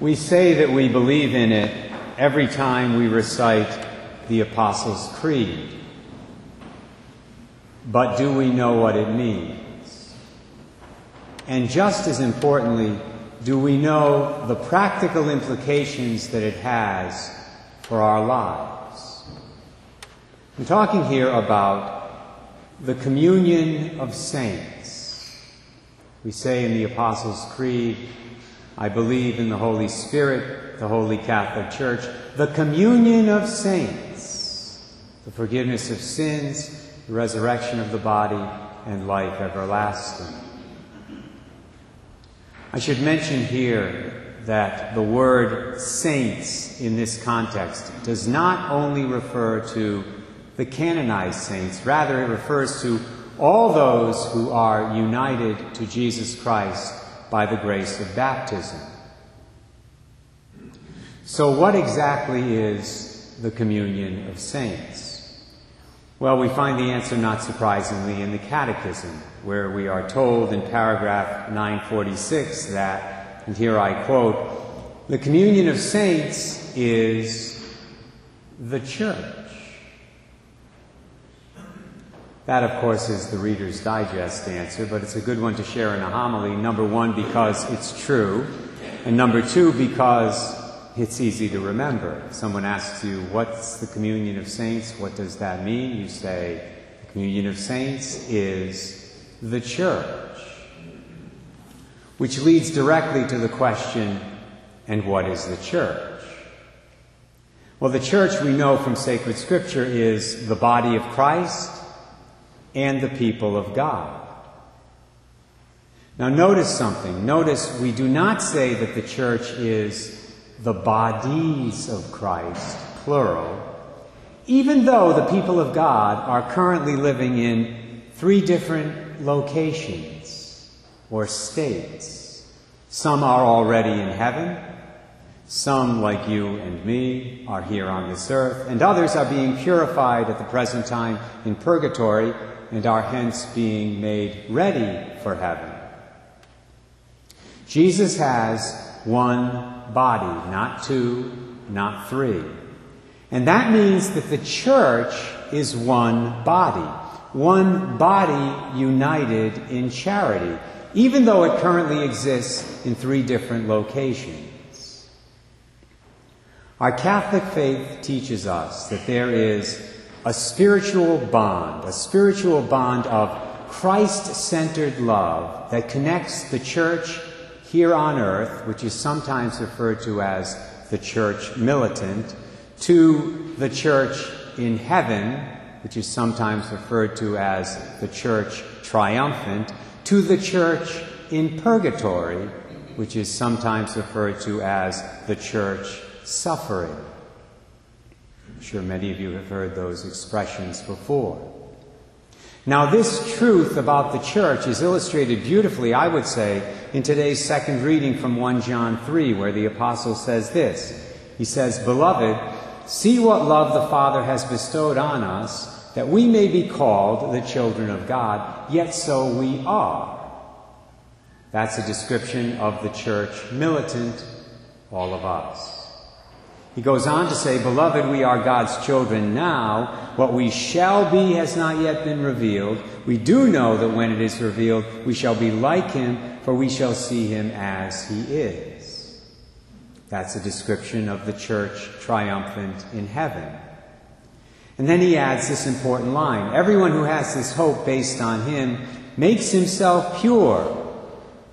We say that we believe in it every time we recite the Apostles' Creed. But do we know what it means? And just as importantly, do we know the practical implications that it has for our lives? I'm talking here about the communion of saints. We say in the Apostles' Creed, I believe in the Holy Spirit, the Holy Catholic Church, the communion of saints, the forgiveness of sins, the resurrection of the body, and life everlasting. I should mention here that the word saints in this context does not only refer to the canonized saints, rather, it refers to all those who are united to Jesus Christ by the grace of baptism. So, what exactly is the communion of saints? Well, we find the answer, not surprisingly, in the Catechism, where we are told in paragraph 946 that, and here I quote, the communion of saints is the church. That, of course, is the Reader's Digest answer, but it's a good one to share in a homily. Number one, because it's true, and number two, because it's easy to remember. Someone asks you, What's the communion of saints? What does that mean? You say, The communion of saints is the church. Which leads directly to the question, And what is the church? Well, the church we know from sacred scripture is the body of Christ and the people of God. Now, notice something. Notice we do not say that the church is the bodies of Christ, plural, even though the people of God are currently living in three different locations or states. Some are already in heaven, some, like you and me, are here on this earth, and others are being purified at the present time in purgatory and are hence being made ready for heaven. Jesus has one body, not two, not three. And that means that the church is one body, one body united in charity, even though it currently exists in three different locations. Our Catholic faith teaches us that there is a spiritual bond, a spiritual bond of Christ centered love that connects the church here on earth, which is sometimes referred to as the church militant, to the church in heaven, which is sometimes referred to as the church triumphant, to the church in purgatory, which is sometimes referred to as the church suffering. I'm sure many of you have heard those expressions before. Now, this truth about the church is illustrated beautifully, I would say, in today's second reading from 1 John 3, where the apostle says this. He says, Beloved, see what love the Father has bestowed on us, that we may be called the children of God, yet so we are. That's a description of the church militant, all of us. He goes on to say, Beloved, we are God's children now. What we shall be has not yet been revealed. We do know that when it is revealed, we shall be like him, for we shall see him as he is. That's a description of the church triumphant in heaven. And then he adds this important line Everyone who has this hope based on him makes himself pure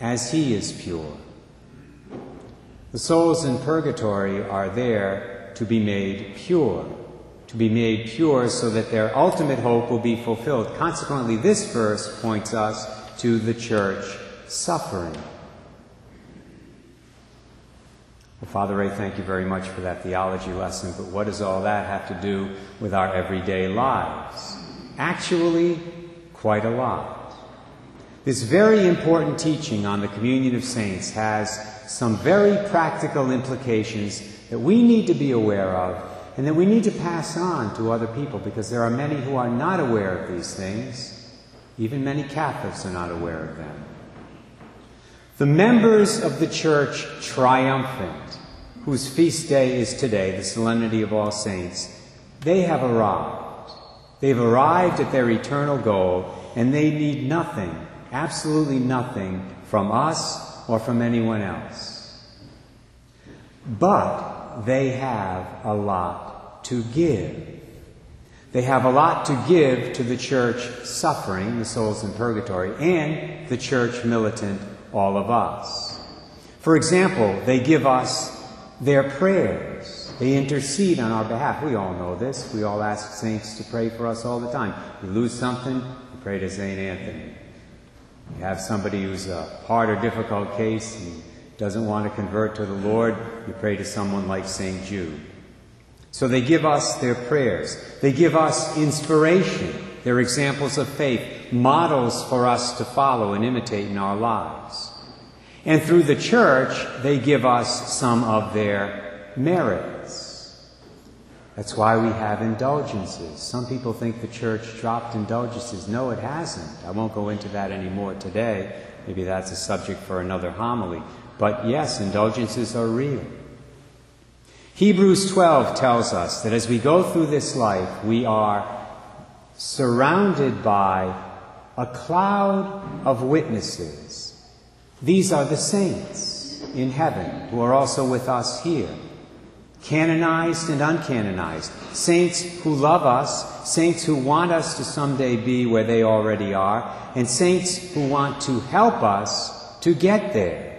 as he is pure. The souls in purgatory are there to be made pure, to be made pure so that their ultimate hope will be fulfilled. Consequently, this verse points us to the church suffering. Well, Father Ray, thank you very much for that theology lesson, but what does all that have to do with our everyday lives? Actually, quite a lot. This very important teaching on the communion of saints has some very practical implications that we need to be aware of and that we need to pass on to other people because there are many who are not aware of these things. Even many Catholics are not aware of them. The members of the church triumphant whose feast day is today, the Solemnity of All Saints, they have arrived. They've arrived at their eternal goal, and they need nothing, absolutely nothing, from us or from anyone else. But they have a lot to give. They have a lot to give to the church suffering, the souls in purgatory, and the church militant, all of us. For example, they give us their prayers. They intercede on our behalf. We all know this. We all ask saints to pray for us all the time. We lose something, we pray to St. Anthony. You have somebody who's a hard or difficult case and doesn't want to convert to the Lord, you pray to someone like St. Jude. So they give us their prayers. They give us inspiration. They're examples of faith, models for us to follow and imitate in our lives. And through the church, they give us some of their merits. That's why we have indulgences. Some people think the church dropped indulgences. No, it hasn't. I won't go into that anymore today. Maybe that's a subject for another homily. But yes, indulgences are real. Hebrews 12 tells us that as we go through this life, we are surrounded by a cloud of witnesses these are the saints in heaven who are also with us here. Canonized and uncanonized. Saints who love us, saints who want us to someday be where they already are, and saints who want to help us to get there.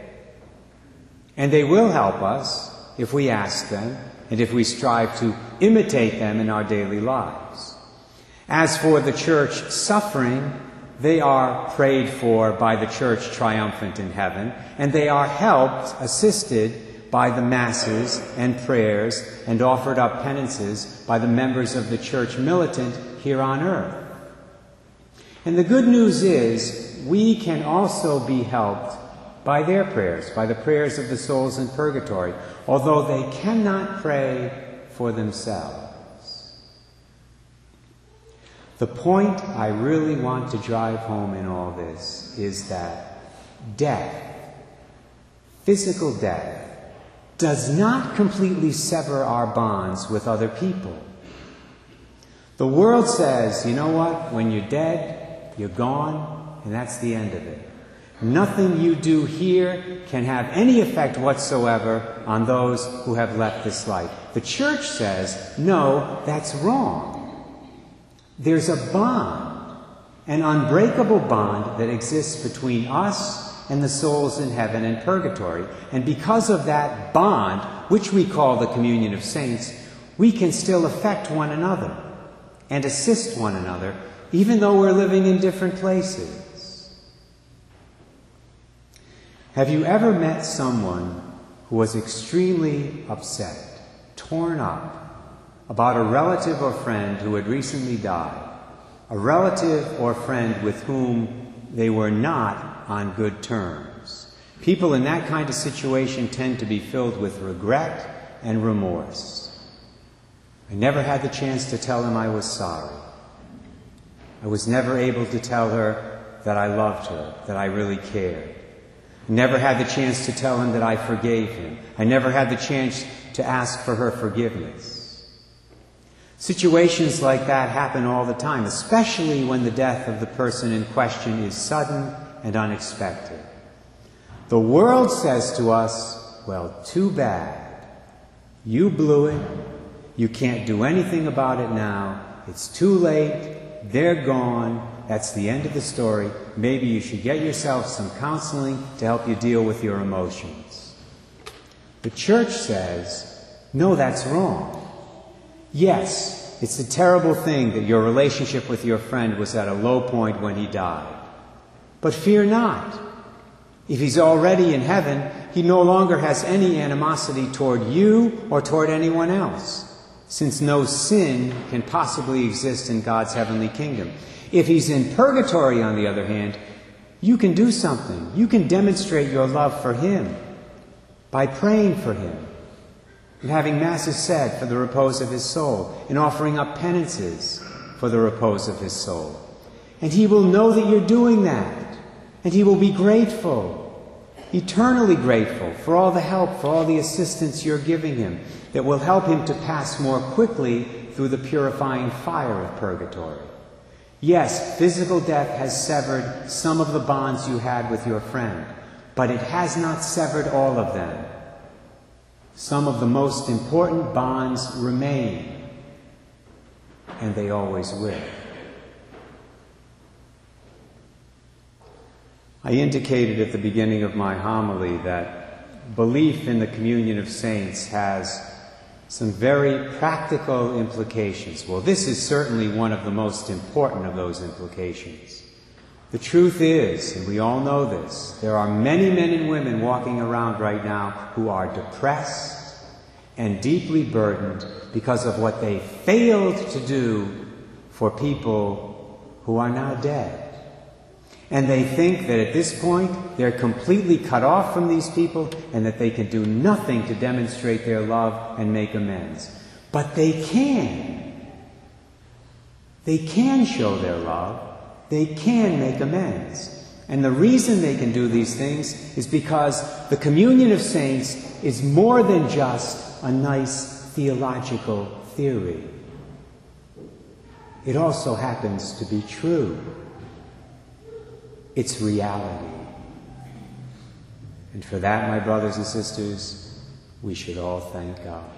And they will help us if we ask them and if we strive to imitate them in our daily lives. As for the church suffering, they are prayed for by the church triumphant in heaven, and they are helped, assisted by the masses and prayers and offered up penances by the members of the church militant here on earth. And the good news is we can also be helped by their prayers, by the prayers of the souls in purgatory, although they cannot pray for themselves. The point I really want to drive home in all this is that death, physical death, does not completely sever our bonds with other people. The world says, you know what, when you're dead, you're gone, and that's the end of it. Nothing you do here can have any effect whatsoever on those who have left this life. The church says, no, that's wrong. There's a bond, an unbreakable bond that exists between us and the souls in heaven and purgatory. And because of that bond, which we call the communion of saints, we can still affect one another and assist one another, even though we're living in different places. Have you ever met someone who was extremely upset, torn up, about a relative or friend who had recently died, a relative or friend with whom they were not on good terms. People in that kind of situation tend to be filled with regret and remorse. I never had the chance to tell him I was sorry. I was never able to tell her that I loved her, that I really cared. I never had the chance to tell him that I forgave him. I never had the chance to ask for her forgiveness. Situations like that happen all the time, especially when the death of the person in question is sudden and unexpected. The world says to us, well, too bad. You blew it. You can't do anything about it now. It's too late. They're gone. That's the end of the story. Maybe you should get yourself some counseling to help you deal with your emotions. The church says, no, that's wrong. Yes, it's a terrible thing that your relationship with your friend was at a low point when he died. But fear not. If he's already in heaven, he no longer has any animosity toward you or toward anyone else, since no sin can possibly exist in God's heavenly kingdom. If he's in purgatory, on the other hand, you can do something. You can demonstrate your love for him by praying for him and having masses said for the repose of his soul, and offering up penances for the repose of his soul. And he will know that you're doing that, and he will be grateful. eternally grateful for all the help, for all the assistance you're giving him that will help him to pass more quickly through the purifying fire of purgatory. Yes, physical death has severed some of the bonds you had with your friend, but it has not severed all of them. Some of the most important bonds remain, and they always will. I indicated at the beginning of my homily that belief in the communion of saints has some very practical implications. Well, this is certainly one of the most important of those implications. The truth is, and we all know this, there are many men and women walking around right now who are depressed and deeply burdened because of what they failed to do for people who are now dead. And they think that at this point they're completely cut off from these people and that they can do nothing to demonstrate their love and make amends. But they can. They can show their love. They can make amends. And the reason they can do these things is because the communion of saints is more than just a nice theological theory. It also happens to be true. It's reality. And for that, my brothers and sisters, we should all thank God.